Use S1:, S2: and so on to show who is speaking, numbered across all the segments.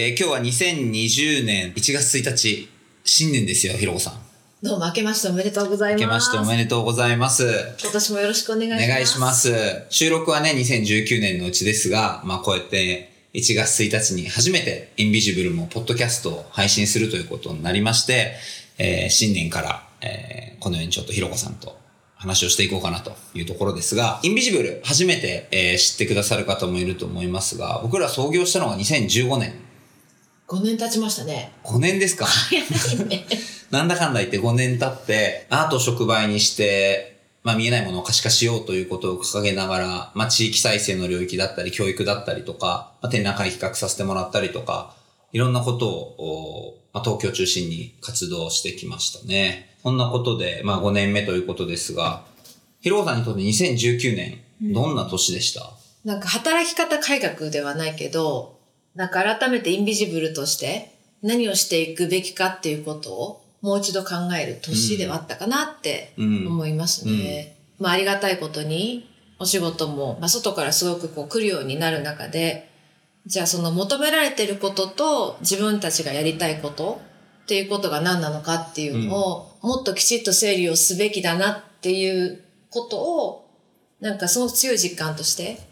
S1: えー今日は2020年1月1日、新年ですよ、ひろこさん。
S2: どうも明けましておめでとうございます。
S1: 明けましておめでとうございます。
S2: 今年もよろしくお願いし
S1: お
S2: ます。
S1: 願いします。収録はね、2019年のうちですが、まあこうやって1月1日に初めてインビジブルもポッドキャストを配信するということになりまして、えー新年から、えーこのようにちょっとひろこさんと話をしていこうかなというところですが、インビジブル初めて、えー知ってくださる方もいると思いますが、僕ら創業したのが2015年。
S2: 5年経ちましたね。
S1: 5年ですか？
S2: 早いね。
S1: なんだかんだ言って5年経って、アートを触媒にして、まあ見えないものを可視化しようということを掲げながら、まあ地域再生の領域だったり、教育だったりとか、まあ展覧会企画させてもらったりとか、いろんなことを、おまあ、東京中心に活動してきましたね。こんなことで、まあ5年目ということですが、ひろこさんにとって2019年、どんな年でした、
S2: なんか働き方改革ではないけど、なんか改めてインビジブルとして何をしていくべきかっていうことをもう一度考える年ではあったかなって
S1: うん。
S2: 思いますね。まあありがたいことにお仕事も、まあ、外からすごくこう来るようになる中で、じゃあその求められてることと自分たちがやりたいことっていうことが何なのかっていうのを、もっときちっと整理をすべきだなっていうことを、なんかすごく強い実感として、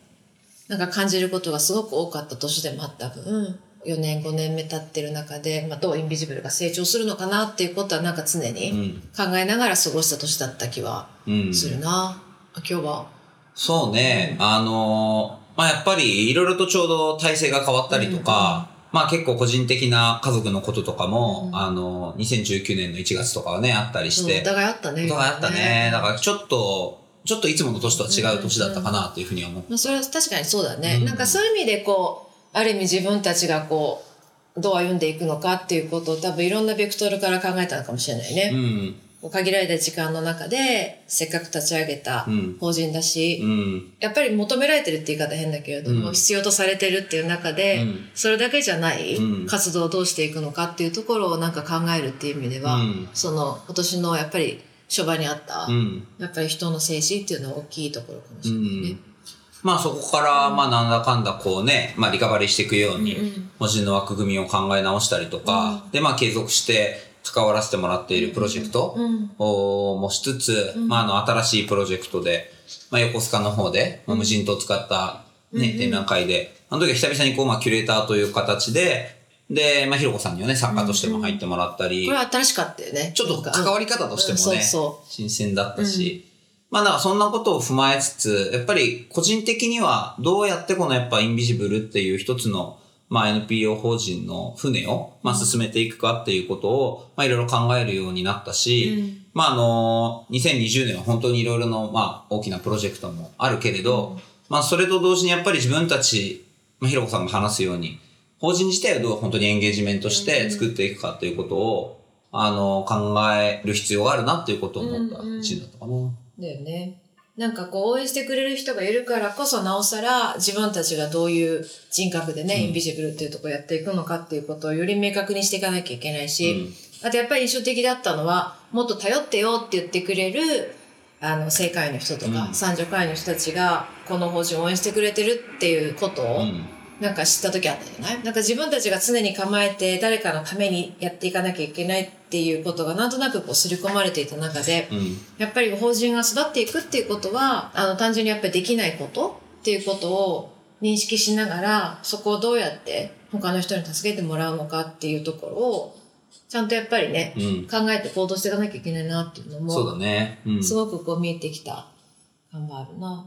S2: なんか感じることがすごく多かった年でもあった分、4年5年目経ってる中で、まあ、どうインビジブルが成長するのかなっていうことはなんか常に考えながら過ごした年だった気は
S1: うん。
S2: するな。あ今日は。
S1: そうね、あのーまあ、やっぱりいろいろとちょうど体制が変わったりとか、まあ結構個人的な家族のこととかも、
S2: うん
S1: あのー2019年の1月とかはね、あったりして
S2: お、互いあったね。
S1: お互いあったね。だからちょっと、ちょっといつもの年とは違う年だったかなというふうには思って。
S2: まあ、それは確かにそうだね。
S1: うん
S2: なんかそういう意味でこう、ある意味自分たちがこう、どう歩んでいくのかっていうことを多分いろんなベクトルから考えたのかもしれないね。
S1: うん。
S2: 限られた時間の中で、せっかく立ち上げた
S1: うん
S2: 法人だし、
S1: うん。
S2: やっぱり求められてるって言い方変だけれども、
S1: うん
S2: 必要とされてるっていう中で、
S1: うん
S2: それだけじゃない
S1: うん
S2: 活動をどうしていくのかっていうところをなんか考えるっていう意味では、
S1: うん
S2: その今年のやっぱり諸場にあった、
S1: うん。
S2: やっぱり人の静止っていうのは大きいところかもしれないね。
S1: まあそこから、まあなんだかんだこうね、まあリカバリーしていくように、文字の枠組みを考え直したりとか、でまあ継続して関わらせてもらっているプロジェクト
S2: うん。
S1: をもしつつ、まああの新しいプロジェクトで、まあ横須賀の方で、まあ、無人島を使ったね、展覧会で、あの時は久々にこうまあキュレーターという形で、で、まあひろこさんにはね、作家としても入ってもらったり、
S2: これは新しかったよね。
S1: ちょっと関わり方としてもね、
S2: うんそうそ
S1: 新鮮だったし、まあだからそんなことを踏まえつつ、やっぱり個人的にはどうやってこのやっぱインビジブルっていう一つのまあ NPO 法人の船をまあ進めていくかっていうことをまあいろいろ考えるようになったし、まああの、2020年は本当にいろいろのまあ大きなプロジェクトもあるけれど、まあそれと同時にやっぱり自分たち、まあひろこさんも話すように、法人自体をどう本当にエンゲージメントして作っていくかっていうことを、あの、考える必要があるなっていうことを思った一年だったかな。
S2: だよね。なんかこう応援してくれる人がいるからこそなおさら自分たちがどういう人格でね、インビジブルっていうところやっていくのかっていうことをより明確にしていかなきゃいけないし、あとやっぱり印象的だったのはもっと頼ってよって言ってくれるあの政界の人とか、
S1: うん
S2: 三女会の人たちがこの法人を応援してくれてるっていうことを、
S1: うん。
S2: なんか知った時あったじゃない？なんか自分たちが常に構えて誰かのためにやっていかなきゃいけないっていうことがなんとなくこう刷り込まれていた中で、
S1: うん。
S2: やっぱり法人が育っていくっていうことは、あの単純にやっぱりできないことっていうことを認識しながら、そこをどうやって他の人に助けてもらうのかっていうところを、ちゃんとやっぱりね、
S1: うん。
S2: 考えて行動していかなきゃいけないなっていうのも、
S1: そうだね。うん。
S2: すごくこう見えてきた感があるな。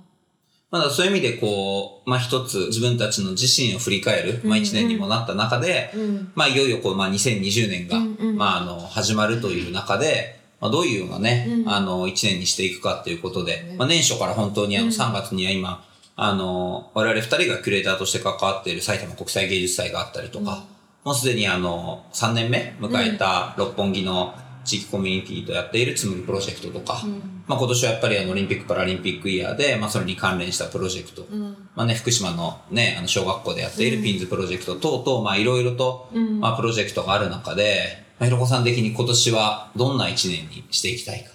S1: まだそういう意味でこう、まあ一つ自分たちの自身を振り返る、まあ一年にもなった中で、
S2: うん。
S1: まあいよいよこう、まあ2020年が、
S2: うんうん。
S1: まああの、始まるという中で、まあどういうようなね、
S2: うん。
S1: あの、一年にしていくかっていうことで、
S2: ね
S1: まあ年初から本当にあの
S2: うん。
S1: 3月には今、あの、我々二人がキュレーターとして関わっている埼玉国際芸術祭があったりとか、もうすでにあの、3年目迎えた六本木の地域コミュニティとやっているつむぎプロジェクトとか、
S2: うん
S1: まあ今年はやっぱりあのオリンピック・パラリンピックイヤーで、まあそれに関連したプロジェクト、
S2: うん。
S1: まあね、福島のね、あの小学校でやっているピンズプロジェクト等々、まあいろいろと、
S2: うん
S1: まあプロジェクトがある中で、まあ、ひろこさん的に今年はどんな一年にしていきたいか。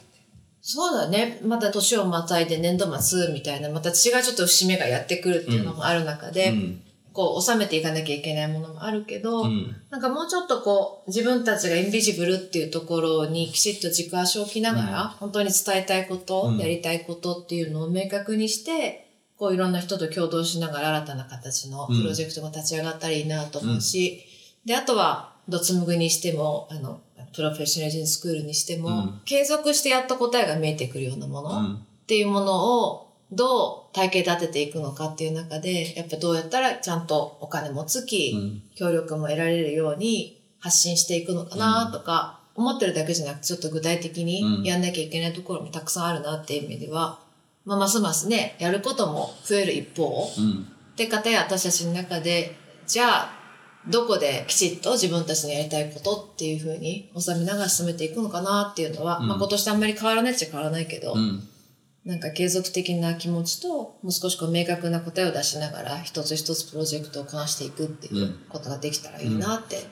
S2: そうだね。また年をまたいで年度末みたいな、また違うちょっと節目がやってくるっていうのもある中で、
S1: うん。
S2: こう収めていかなきゃいけないものもあるけど、
S1: うん。
S2: なんかもうちょっとこう、自分たちがインビジブルっていうところにきちっと軸足を置きながら、
S1: うん。
S2: 本当に伝えたいこと、
S1: うん。
S2: やりたいことっていうのを明確にして、こういろんな人と共同しながら新たな形のプロジェクトが立ち上がったらいいなと思うし、で、あとは、ドツムグにしても、あの、プロフェッショナルジンスクールにしても、
S1: うん。
S2: 継続してやっと答えが見えてくるようなもの、
S1: うん。
S2: っていうものをどう体系立てていくのかっていう中で、やっぱどうやったらちゃんとお金もつき、
S1: うん
S2: 協力も得られるように発信していくのかなとか、思ってるだけじゃなくてちょっと具体的
S1: うん
S2: にやんなきゃいけないところもたくさんあるなっていう意味では、まあ、ますますね、やることも増える一方、
S1: うん。
S2: って方や私たちの中で、じゃあ、どこできちっと自分たちのやりたいことっていうふうに収めながら進めていくのかなっていうのは、
S1: うん
S2: まあ今年とあんまり変わらないっちゃ変わらないけど、
S1: うん。
S2: なんか継続的な気持ちと、もう少しこう明確な答えを出しながら、一つ一つプロジェクトをこなしていくっていうことができたらいいなって、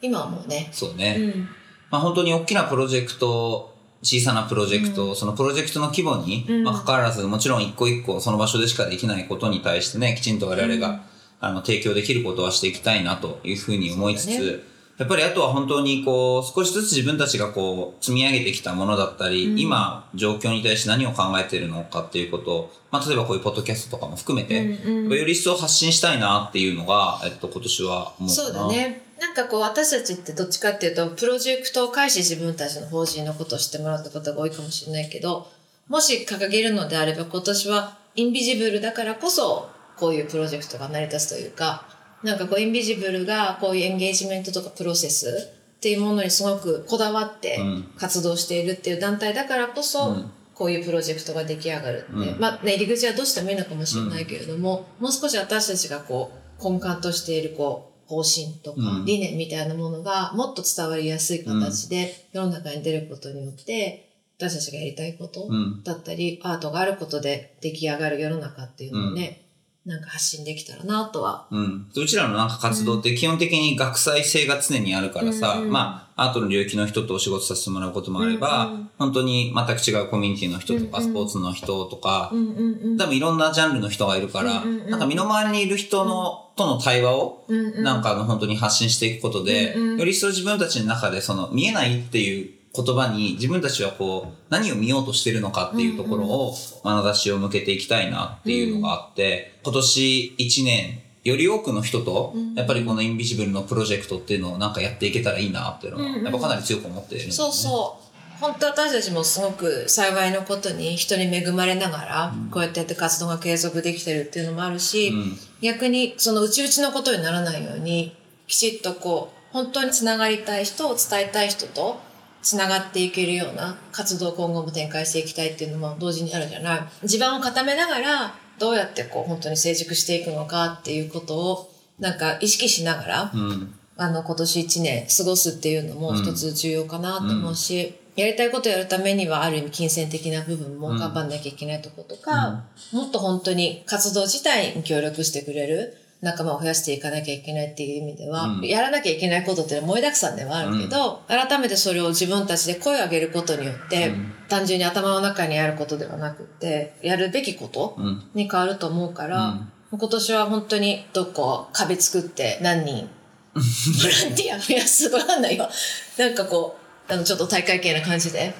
S2: 今はもうね。
S1: そうね。
S2: うん。
S1: まあ本当に大きなプロジェクト、小さなプロジェクト、そのプロジェクトの規模に、
S2: うん
S1: まあ関わらず、もちろん一個一個その場所でしかできないことに対してね、きちんと我々が、
S2: うん
S1: あの、提供できることはしていきたいなというふうに思いつつ、やっぱりあとは本当にこう、少しずつ自分たちがこう、積み上げてきたものだったり、
S2: うん
S1: 今、状況に対して何を考えているのかっていうことを、まあ例えばこういうポッドキャストとかも含めて、
S2: うんうん
S1: より一層発信したいなっていうのが、えっと、今年は思うかな。
S2: そうだ。ね。なんかこう私たちってどっちかっていうと、プロジェクトを介して自分たちの法人のことを知ってもらったことが多いかもしれないけど、もし掲げるのであれば今年はインビジブルだからこそ、こういうプロジェクトが成り立つというか、なんかこうインビジブルがこういうエンゲージメントとかプロセスっていうものにすごくこだわって
S1: うん
S2: 活動しているっていう団体だからこそ、
S1: うん。
S2: こういうプロジェクトが出来上がるって、
S1: う。ん。
S2: まあね、入り口はどうしてもいいのかもしれないけれども、もう少し私たちがこう、根幹としているこう、方針とか
S1: うん。
S2: 理念みたいなものがもっと伝わりやすい形で世の中に出ることによって、私たちがやりたいこと
S1: うん。
S2: だったり、アートがあることで出来上がる世の中っていうのをね、なんか発信できたらなとは。
S1: うん。うちらのなんか活動って基本的に学際性が常にあるからさ、
S2: うんうん
S1: まあ、アートの領域の人とお仕事させてもらうこともあれば、
S2: うんうん
S1: 本当に全く違うコミュニティの人とか、
S2: うんうん
S1: スポーツの人とか、
S2: うんうんうん。
S1: 多分いろんなジャンルの人がいるから、
S2: うんうんうん
S1: なんか身の回りにいる人の、との対話を、
S2: うんうん。
S1: なんかあの本当に発信していくことで、
S2: うんうん。
S1: より一層自分たちの中でその見えないっていう言葉に自分たちはこう何を見ようとしてるのかっていうところを眼差しを向けていきたいなっていうのがあって、今年1年より多くの人と
S2: うん。
S1: やっぱりこのインビジブルのプロジェクトっていうのをなんかやっていけたらいいなっていうのは
S2: うんうん。
S1: やっぱかなり強く思っているんで、
S2: そうそう。本当私たちもすごく幸いのことに人に恵まれながら、こうやってやって活動が継続できてるっていうのもあるし、
S1: うん。
S2: 逆にその内々のことにならないように、きちっとこう、本当につながりたい人を伝えたい人とつながっていけるような活動を今後も展開していきたいっていうのも同時にあるじゃない。地盤を固めながら、どうやってこう本当に成熟していくのかっていうことを、なんか意識しながら、
S1: うん。
S2: あの、今年一年過ごすっていうのも一つ重要かなと思うし、やりたいことをやるためには、ある意味金銭的な部分も頑張んなきゃいけないところとか、もっと本当に活動自体に協力してくれる仲間を増やしていかなきゃいけないっていう意味では、
S1: うん。
S2: やらなきゃいけないことっていうのは盛りだくさんではあるけど、改めてそれを自分たちで声を上げることによって、
S1: うん。
S2: 単純に頭の中にあることではなくて、やるべきこと
S1: うん。
S2: に変わると思うから、
S1: うん。
S2: 今年は本当にどこ壁作って何人ボランティア増やすわかんないよ。なんかこう、あのちょっと大会系な感じで、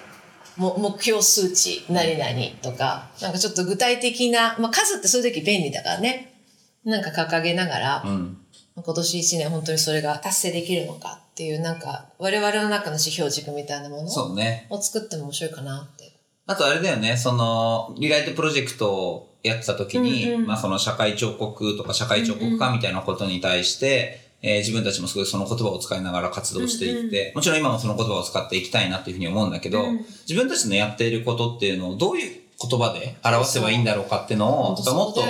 S2: も目標数値何々とか、なんかちょっと具体的な、まあ数ってそういう時便利だからね。なんか掲げながら、
S1: うん。
S2: 今年一年本当にそれが達成できるのかっていう、なんか我々の中の指標軸みたいなもの
S1: そうね。
S2: を作っても面白いかなって。
S1: あとあれだよね、その、リライトプロジェクトをやってた時に、
S2: うんうん。
S1: まあその社会彫刻とか社会彫刻家みたいなことに対して、えー自分たちもすごいその言葉を使いながら活動していって、もちろん今もその言葉を使っていきたいなっていうふうに思うんだけど、
S2: うん。
S1: 自分たちのやっていることっていうのをどういう言葉で表せばいいんだろうかっていうのを、もっと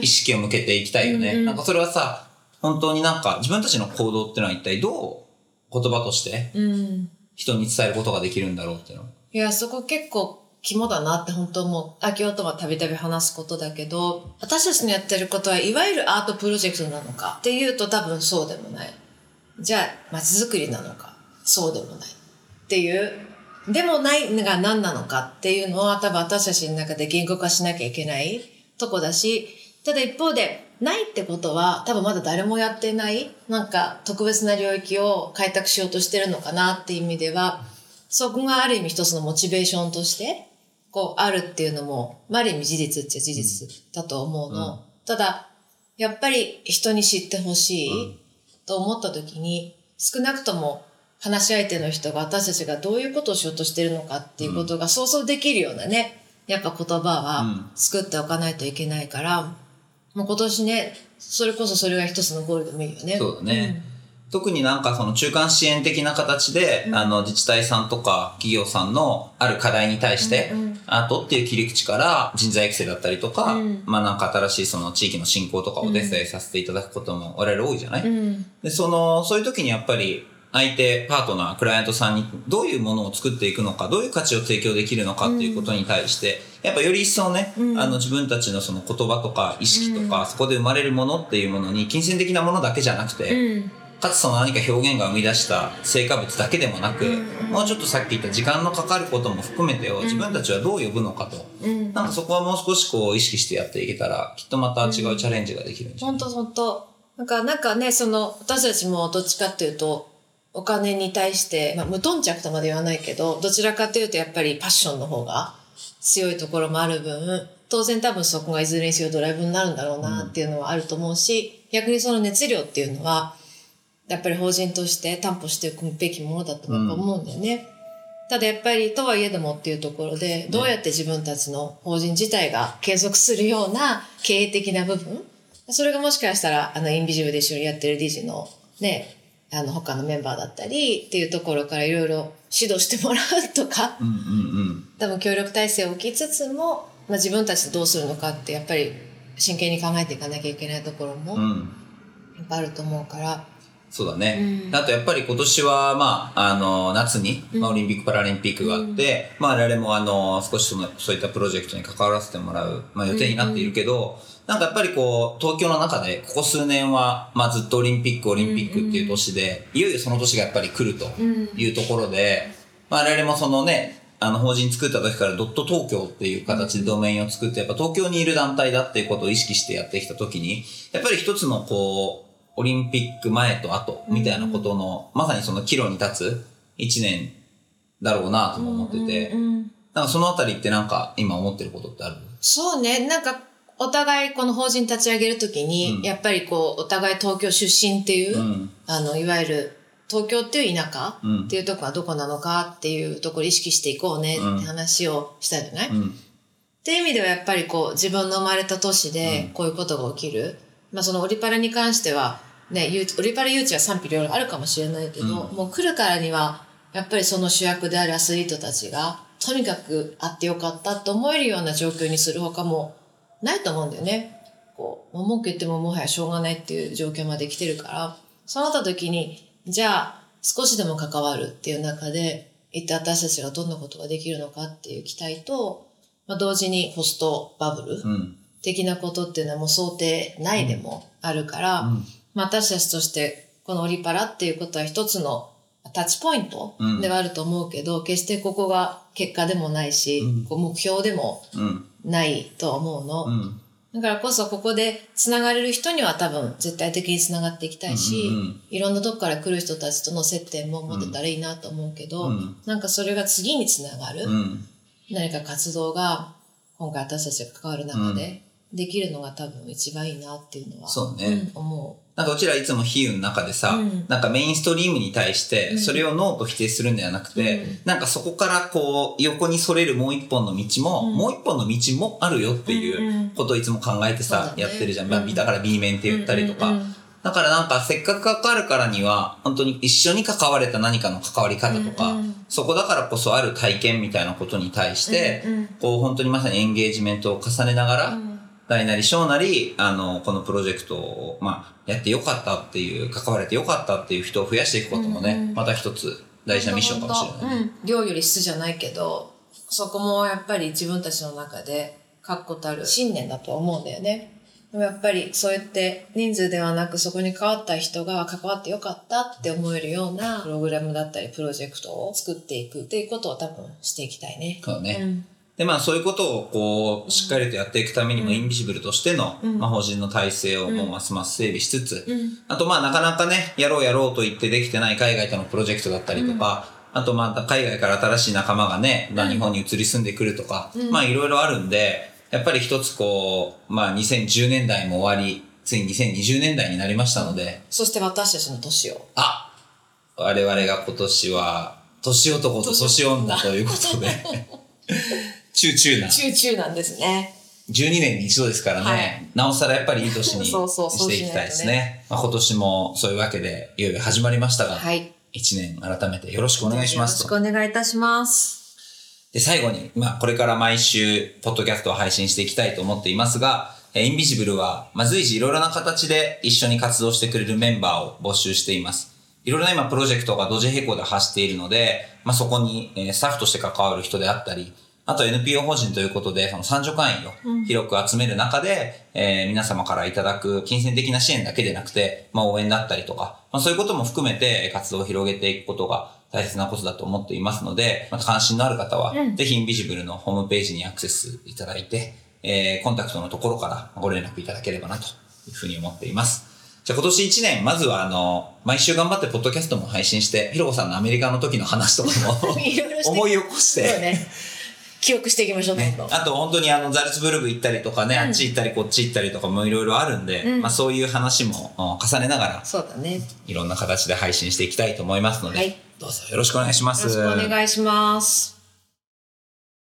S1: 意識を向けていきたいよね。
S2: うんうん
S1: なんかそれはさ、本当になんか自分たちの行動っていうのは一体どう言葉として
S2: うん。
S1: 人に伝えることができるんだろうっていうの？
S2: いや、そこ結構肝だなって本当もう、秋夫とはたびたび話すことだけど、私たちのやってることはいわゆるアートプロジェクトなのかっていうと多分そうでもない。じゃあ、街づくりなのかそうでもない。っていう、でもないのが何なのかっていうのは多分私たちの中で言語化しなきゃいけないとこだし、ただ一方で、ないってことは多分まだ誰もやってないなんか特別な領域を開拓しようとしてるのかなっていう意味ではそこがある意味一つのモチベーションとしてこうあるっていうのも、まあ、ある意味事実っちゃ事実だと思うの。
S1: うん
S2: ただやっぱり人に知ってほしいと思った時に少なくとも話し相手の人が私たちがどういうことをしようとしてるのかっていうことが想像できるようなね、やっぱ言葉
S1: う
S2: は
S1: ん。
S2: 作っておかないといけないから、もう今年ね、それこそそれが一つのゴールでもいいよね。
S1: そうだね。特になんかその中間支援的な形で、あの自治体さんとか企業さんのある課題に対して、
S2: うんうん。
S1: アートっていう切り口から人材育成だったりとか、
S2: うん。
S1: まあなんか新しいその地域の振興とかをお手伝いさせていただくことも我々多いじゃない、
S2: うん。うん。
S1: で、その、そういう時にやっぱり相手、パートナー、クライアントさんにどういうものを作っていくのか、どういう価値を提供できるのかっていうことに対して、やっぱより一層ね、
S2: うん。
S1: あの自分たちのその言葉とか意識とか、そこで生まれるものっていうものに金銭的なものだけじゃなくて、
S2: うん。
S1: かつその何か表現が生み出した成果物だけでもなく、
S2: うん。
S1: もうちょっとさっき言った時間のかかることも含めてを自分たちはどう呼ぶのかと、
S2: うん。
S1: なんかそこはもう少しこう意識してやっていけたら、きっとまた違うチャレンジができるんじゃない？
S2: 本当本当。なんか、なんかね、その、私たちもどっちかっていうと、お金に対して、まあ、無頓着とまで言わないけど、どちらかというとやっぱりパッションの方が強いところもある分、当然多分そこがいずれにしろドライブになるんだろうなっていうのはあると思うし、逆にその熱量っていうのは、やっぱり法人として担保していくべきものだと思うんだよね。ただやっぱりとはいえどもっていうところで、どうやって自分たちの法人自体が継続するような経営的な部分、それがもしかしたら、あの、インビジブルで一緒にやってる理事のね、あの、他のメンバーだったりっていうところからいろいろ指導してもらうとか、
S1: うんうんうん。
S2: 多分協力体制を置きつつも、まあ、自分たちでどうするのかってやっぱり真剣に考えていかなきゃいけないところもや
S1: うん。
S2: っぱあると思うから、
S1: そうだね。
S2: うん
S1: あとやっぱり今年は、まあ、あの、夏に、まあ、オリンピック・パラリンピックがあって、まあ、我々もあの、少しその、そういったプロジェクトに関わらせてもらう、まあ、予定になっているけど、なんかやっぱりこう、東京の中で、ここ数年は、まあ、ずっとオリンピック、オリンピックっていう年で、いよいよその年がやっぱり来るというところで、まあ、我々もそのね、あの、法人作った時からドット東京っていう形でドメインを作って、やっぱ東京にいる団体だっていうことを意識してやってきた時に、やっぱり一つのこう、オリンピック前と後みたいなことの、まさにその岐路に立つ一年だろうなとも思ってて、なんかそのあたりってなんか今思ってることってある？
S2: そうね、なんか、お互いこの法人立ち上げるときに、
S1: うん
S2: やっぱりこう、お互い東京出身っていう、
S1: うん。
S2: あの、いわゆる、東京っていう田舎
S1: うん
S2: っていうとこはどこなのかっていうところを意識していこうねって話をしたじゃない、っ
S1: うん。
S2: ていう意味ではやっぱりこう、自分の生まれた都市
S1: う
S2: で
S1: ん
S2: こういうことが起きる。まあそのオリパラに関しては、ね、誘致オリパラ誘致は賛否両論あるかもしれないけど、
S1: うん
S2: もう来るからには、やっぱりその主役であるアスリートたちが、とにかくあってよかったと思えるような状況にするほかもないと思うんだよね。こう、もう文句言ってももはやしょうがないっていう状況まで来てるから、そうなった時に、じゃあ少しでも関わるっていう中で、一体私たちがどんなことができるのかっていう期待と、まあ、同時にポストバブル
S1: うん。
S2: 的なことっていうのはもう想定内でもあるから、
S1: うん
S2: まあ、私たちとしてこのオリパラっていうことは一つのタッチポイント
S1: うん
S2: ではあると思うけど、決してここが結果でもないし、
S1: うん
S2: こう目標でも
S1: うん。
S2: ないとは思うの。
S1: うん。
S2: だからこそここで繋がれる人には多分絶対的に繋がっていきたいし、
S1: うんうんうん
S2: いろんなとこから来る人たちとの接点も持てたらいいなと思うけど、
S1: うん
S2: なんかそれが次に繋がる、
S1: うん。
S2: 何か活動が今回私たちが関わる中でできるのが多分一番いいなっていうのは、
S1: そうね。
S2: ん思
S1: なんかうちらいつも比喩の中でさ、
S2: うん。
S1: なんかメインストリームに対して、それをノーと否定するんではなくて、
S2: うん。
S1: なんかそこからこう、横にそれるもう一本の道も、
S2: うん。
S1: もう一本の道もあるよっていうことをいつも考えてさ、やってるじゃん。だから B 面って
S2: う。
S1: 言ったりとか。だからなんかせっかく関わるからには、本当に一緒に関われた何かの関わり方とか、
S2: うんうん。
S1: そこだからこそある体験みたいなことに対して、
S2: うんうん。
S1: こう本当にまさにエンゲージメントを重ねながら、
S2: うん
S1: 大なり小なり、あの、このプロジェクトを、まあ、やってよかったっていう、関われてよかったっていう人を増やしていくこともね、
S2: うんうん
S1: また一つ大事なミッションかもしれないね。
S2: うん、量より質じゃないけど、そこもやっぱり自分たちの中で確固たる信念だとは思うんだよね。でもやっぱりそうやって人数ではなくそこに関わった人が関わってよかったって思えるようなプログラムだったりプロジェクトを作っていくっていうことを多分していきたいね。
S1: そうね。
S2: うん
S1: で、まあそういうことをこう、しっかりとやっていくためにも、インビジブルとしての、まあ法人の体制をもうますます整備しつつ、あとまあなかなかね、やろうやろうと言ってできてない海外とのプロジェクトだったりとか、あとまた海外から新しい仲間がね、日本に移り住んでくるとか、まあいろいろあるんで、やっぱり一つこう、まあ2010年代も終わり、ついに2020年代になりましたので、
S2: そして私たちの年を。
S1: あ我々が今年は、年男と年女ということで、チューチューな。
S2: チューチューなんですね。
S1: 12年に一度ですからね、
S2: はい
S1: なおさらやっぱりいい年に していきたいですね。まあ、今年もそういうわけで、いよいよ始まりましたが、
S2: はい。
S1: 1年改めてよろしくお願いしますと
S2: よろしくお願いいたします。
S1: で、最後に、まあ、これから毎週、ポッドキャストを配信していきたいと思っていますが、えーインビジブルは、まあ、随時いろいろな形で一緒に活動してくれるメンバーを募集しています。いろいろな今、プロジェクトが同時並行で走っているので、まあ、そこに、えースタッフとして関わる人であったり、あと NPO 法人ということで、その参助会員を広く集める中で、えー皆様からいただく金銭的な支援だけでなくて、まあ、応援だったりとか、まあ、そういうことも含めて活動を広げていくことが大切なことだと思っていますので、また関心のある方は、ぜひインビジブルのホームページにアクセスいただいて、えーコンタクトのところからご連絡いただければなというふうに思っています。じゃあ今年1年、まずはあの、毎週頑張ってポッドキャストも配信して、ひろこさんのアメリカの時の話とかも 思い起こして。
S2: 記憶していきましょう、どんどん。
S1: あと本当にあのザルツブルグ行ったりとかね、あっち行ったりこっち行ったりとかもいろいろあるんで、
S2: うん
S1: まあそういう話もうん重ねながら
S2: そうだね。よ
S1: いろんな形で配信していきたいと思いますので、
S2: はい
S1: どうぞよろしくお願いします。
S2: ろしくお願いします。